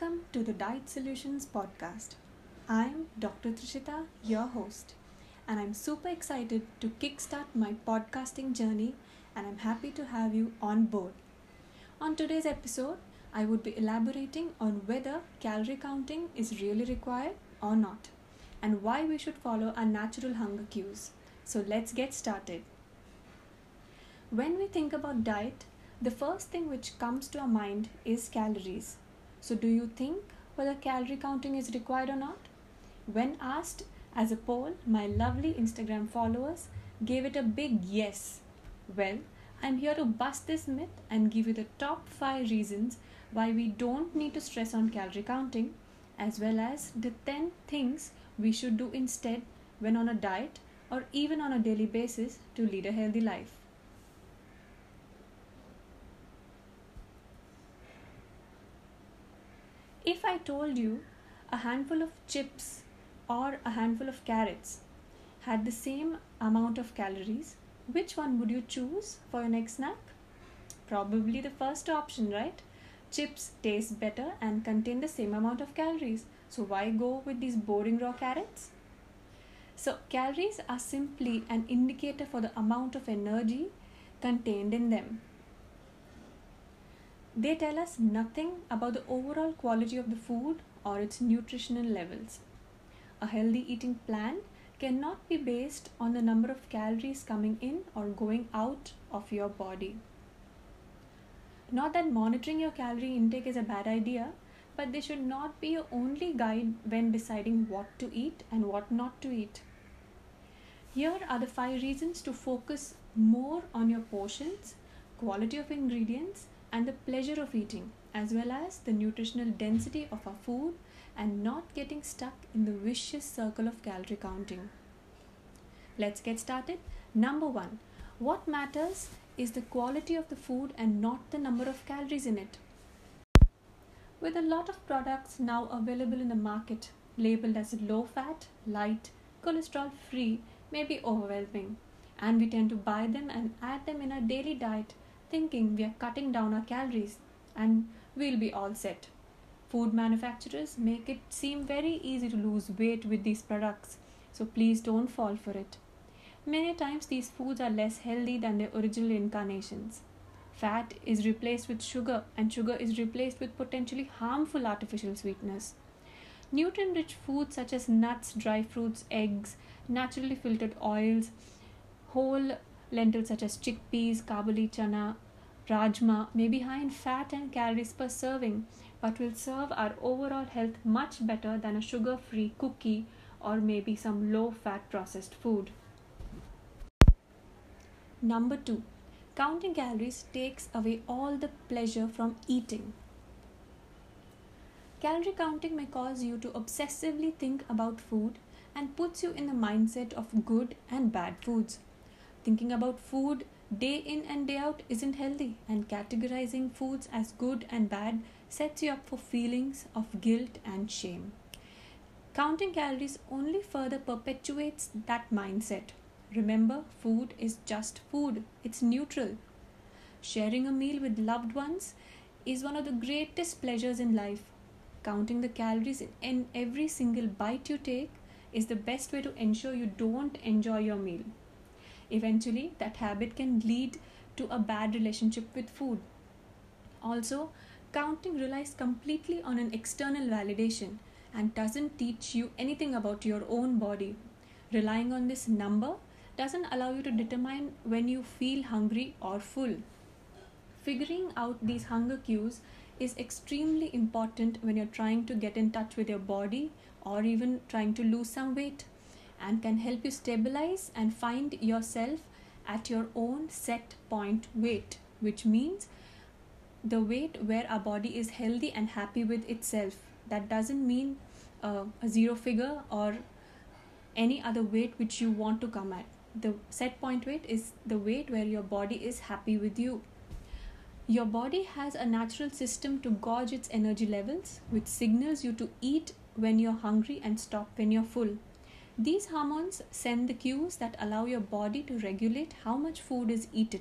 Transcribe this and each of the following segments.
Welcome to the Diet Solutions podcast. I'm Dr. Trishita, your host, and I'm super excited to kickstart my podcasting journey and I'm happy to have you on board. On today's episode, I would be elaborating on whether calorie counting is really required or not and why we should follow our natural hunger cues. So let's get started. When we think about diet, the first thing which comes to our mind is calories. So, do you think whether calorie counting is required or not? When asked as a poll, my lovely Instagram followers gave it a big yes. Well, I'm here to bust this myth and give you the top 5 reasons why we don't need to stress on calorie counting, as well as the 10 things we should do instead when on a diet or even on a daily basis to lead a healthy life. If I told you a handful of chips or a handful of carrots had the same amount of calories, which one would you choose for your next snack? Probably the first option, right? Chips taste better and contain the same amount of calories. So why go with these boring raw carrots? So calories are simply an indicator for the amount of energy contained in them. They tell us nothing about the overall quality of the food or its nutritional levels. A healthy eating plan cannot be based on the number of calories coming in or going out of your body. Not that monitoring your calorie intake is a bad idea, but they should not be your only guide when deciding what to eat and what not to eat. Here are the five reasons to focus more on your portions, quality of ingredients, and the pleasure of eating, as well as the nutritional density of our food and not getting stuck in the vicious circle of calorie counting. Let's get started. Number one, what matters is the quality of the food and not the number of calories in it. With a lot of products now available in the market labeled as low fat, light, cholesterol free may be overwhelming, and we tend to buy them and add them in our daily diet thinking we are cutting down our calories and we'll be all set. Food manufacturers make it seem very easy to lose weight with these products, so please don't fall for it. Many times, these foods are less healthy than their original incarnations. Fat is replaced with sugar, and sugar is replaced with potentially harmful artificial sweeteners. Nutrient rich foods such as nuts, dry fruits, eggs, naturally filtered oils, whole Lentils such as chickpeas, kabuli chana, rajma may be high in fat and calories per serving, but will serve our overall health much better than a sugar free cookie or maybe some low fat processed food. Number 2. Counting calories takes away all the pleasure from eating. Calorie counting may cause you to obsessively think about food and puts you in the mindset of good and bad foods. Thinking about food day in and day out isn't healthy, and categorizing foods as good and bad sets you up for feelings of guilt and shame. Counting calories only further perpetuates that mindset. Remember, food is just food, it's neutral. Sharing a meal with loved ones is one of the greatest pleasures in life. Counting the calories in every single bite you take is the best way to ensure you don't enjoy your meal. Eventually, that habit can lead to a bad relationship with food. Also, counting relies completely on an external validation and doesn't teach you anything about your own body. Relying on this number doesn't allow you to determine when you feel hungry or full. Figuring out these hunger cues is extremely important when you're trying to get in touch with your body or even trying to lose some weight and can help you stabilize and find yourself at your own set point weight, which means the weight where our body is healthy and happy with itself. That doesn't mean uh, a zero figure or any other weight which you want to come at. The set point weight is the weight where your body is happy with you. Your body has a natural system to gauge its energy levels, which signals you to eat when you're hungry and stop when you're full. These hormones send the cues that allow your body to regulate how much food is eaten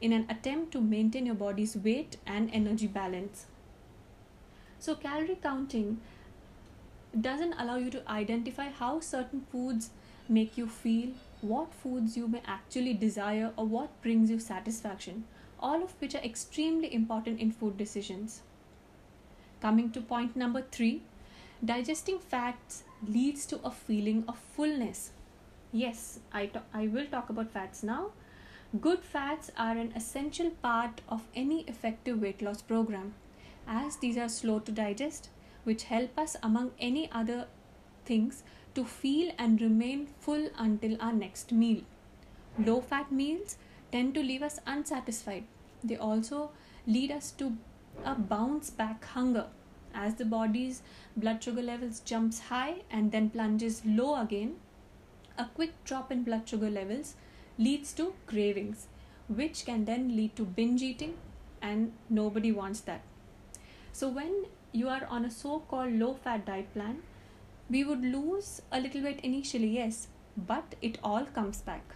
in an attempt to maintain your body's weight and energy balance. So, calorie counting doesn't allow you to identify how certain foods make you feel, what foods you may actually desire, or what brings you satisfaction, all of which are extremely important in food decisions. Coming to point number three digesting fats leads to a feeling of fullness. Yes, I, will talk about fats now. Good fats are an essential part of any effective weight loss program, as these are slow to digest, which help us, among any other things, to feel and remain full until our next meal. Low fat meals tend to leave us unsatisfied. They also lead us to a bounce back hunger as the body's blood sugar levels jumps high and then plunges low again a quick drop in blood sugar levels leads to cravings which can then lead to binge eating and nobody wants that. So when you are on a so called low fat diet plan we would lose a little weight initially yes but it all comes back.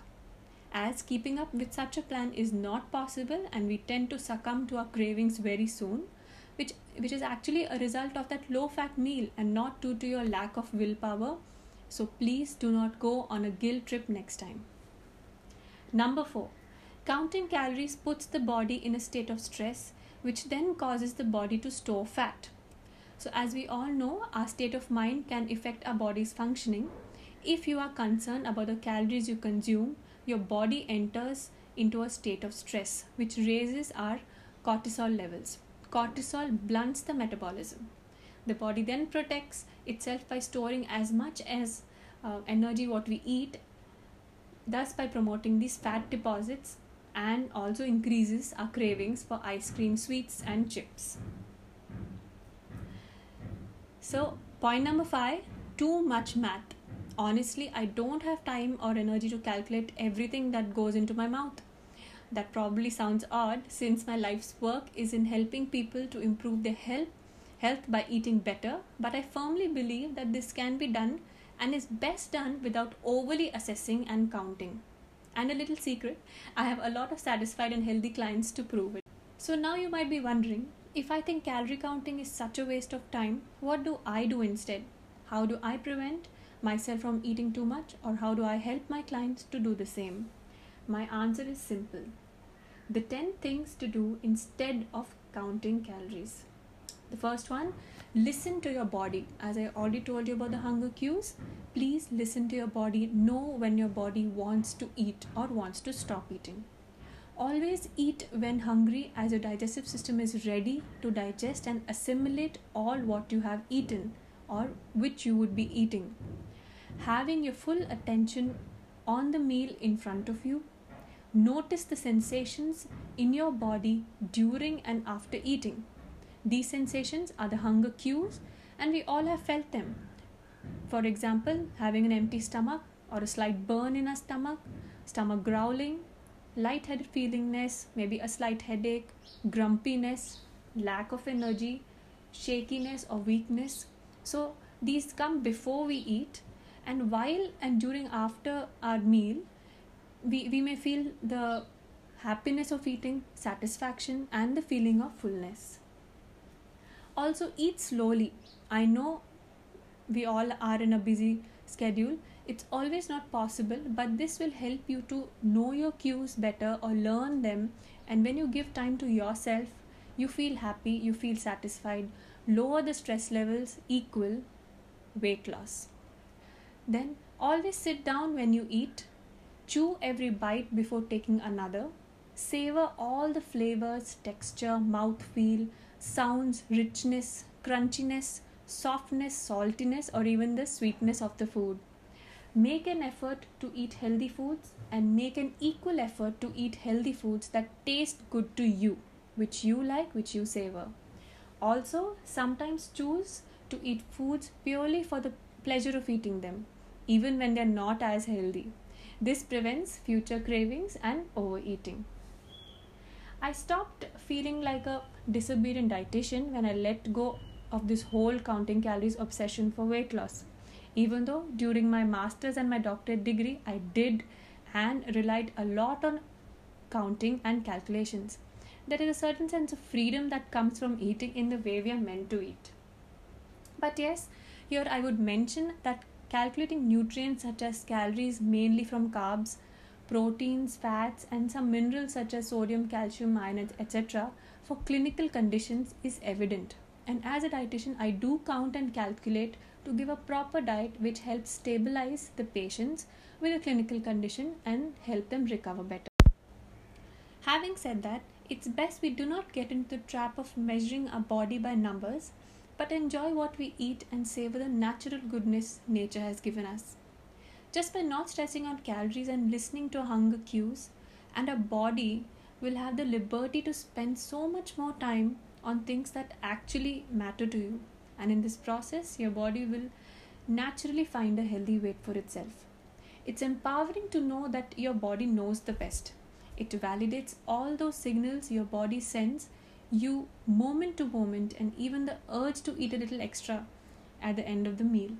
As keeping up with such a plan is not possible and we tend to succumb to our cravings very soon which which is actually a result of that low fat meal and not due to your lack of willpower. So please do not go on a guilt trip next time. Number 4 counting calories puts the body in a state of stress which then causes the body to store fat. So as we all know our state of mind can affect our body's functioning. If you are concerned about the calories you consume your body enters into a state of stress, which raises our cortisol levels. Cortisol blunts the metabolism. The body then protects itself by storing as much as uh, energy what we eat, thus by promoting these fat deposits and also increases our cravings for ice cream, sweets, and chips. So, point number five too much math honestly, I don't have time or energy to calculate everything that goes into my mouth. That probably sounds odd since my life's work is in helping people to improve their health, health by eating better, but I firmly believe that this can be done and is best done without overly assessing and counting. And a little secret, I have a lot of satisfied and healthy clients to prove it. So now you might be wondering if I think calorie counting is such a waste of time, what do I do instead? How do I prevent myself from eating too much or how do I help my clients to do the same? My answer is simple. The 10 things to do instead of counting calories. The first one, listen to your body. As I already told you about the hunger cues, please listen to your body. Know when your body wants to eat or wants to stop eating. Always eat when hungry, as your digestive system is ready to digest and assimilate all what you have eaten or which you would be eating having your full attention on the meal in front of you. Notice the sensations in your body during and after eating. These sensations are the hunger cues, and we all have felt them. For example, having an empty stomach or a slight burn in our stomach, stomach growling, light-headed feelingness, maybe a slight headache, grumpiness, lack of energy, shakiness or weakness. So these come before we eat and while and during after our meal we, we may feel the happiness of eating satisfaction and the feeling of fullness. Also eat slowly. I know we all are in a busy schedule. It's always not possible but this will help you to know your cues better or learn them. And when you give time to yourself you feel happy you feel satisfied. Lower the stress levels equal weight loss. Then always sit down when you eat, chew every bite before taking another, savor all the flavors, texture, mouthfeel, sounds, richness, crunchiness, softness, saltiness, or even the sweetness of the food. Make an effort to eat healthy foods and make an equal effort to eat healthy foods that taste good to you, which you like, which you savor. Also, sometimes choose to eat foods purely for the pleasure of eating them even when they're not as healthy. This prevents future cravings and overeating. I stopped feeling like a disobedient dietitian when I let go of this whole counting calories obsession for weight loss. Even though during my master's and my doctorate degree, I did and relied a lot on counting and calculations. There is a certain sense of freedom that comes from eating in the way we are meant to eat. But yes, here I would mention that calculating nutrients such as calories mainly from carbs, proteins, fats, and some minerals such as sodium, calcium, iron, etc., for clinical conditions is evident. And as a dietitian, I do count and calculate to give a proper diet which helps stabilize the patients with a clinical condition and help them recover better. Having said that, it's best we do not get into the trap of measuring our body by numbers, but enjoy what we eat and savor the natural goodness nature has given us. Just by not stressing on calories and listening to hunger cues, and our body will have the liberty to spend so much more time on things that actually matter to you. And in this process, your body will naturally find a healthy weight for itself. It's empowering to know that your body knows the best. It validates all those signals your body sends you moment to moment and even the urge to eat a little extra at the end of the meal.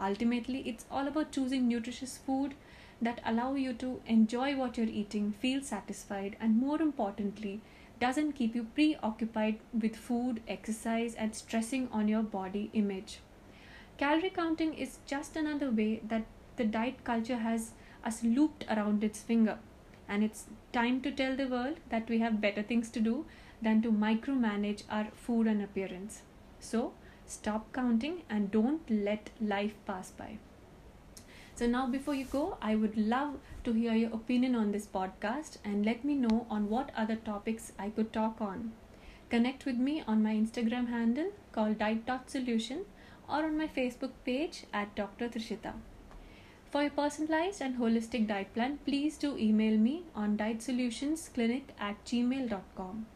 Ultimately, it's all about choosing nutritious food that allow you to enjoy what you're eating, feel satisfied, and more importantly, doesn't keep you preoccupied with food, exercise, and stressing on your body image. Calorie counting is just another way that the diet culture has us looped around its finger. And it's time to tell the world that we have better things to do than to micromanage our food and appearance. So, stop counting and don't let life pass by. So, now before you go, I would love to hear your opinion on this podcast and let me know on what other topics I could talk on. Connect with me on my Instagram handle called diet.solution or on my Facebook page at Dr. Trishita. For your personalized and holistic diet plan, please do email me on dietsolutionsclinic at gmail.com.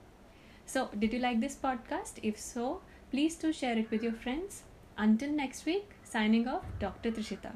So, did you like this podcast? If so, please do share it with your friends. Until next week, signing off, Dr. Trishita.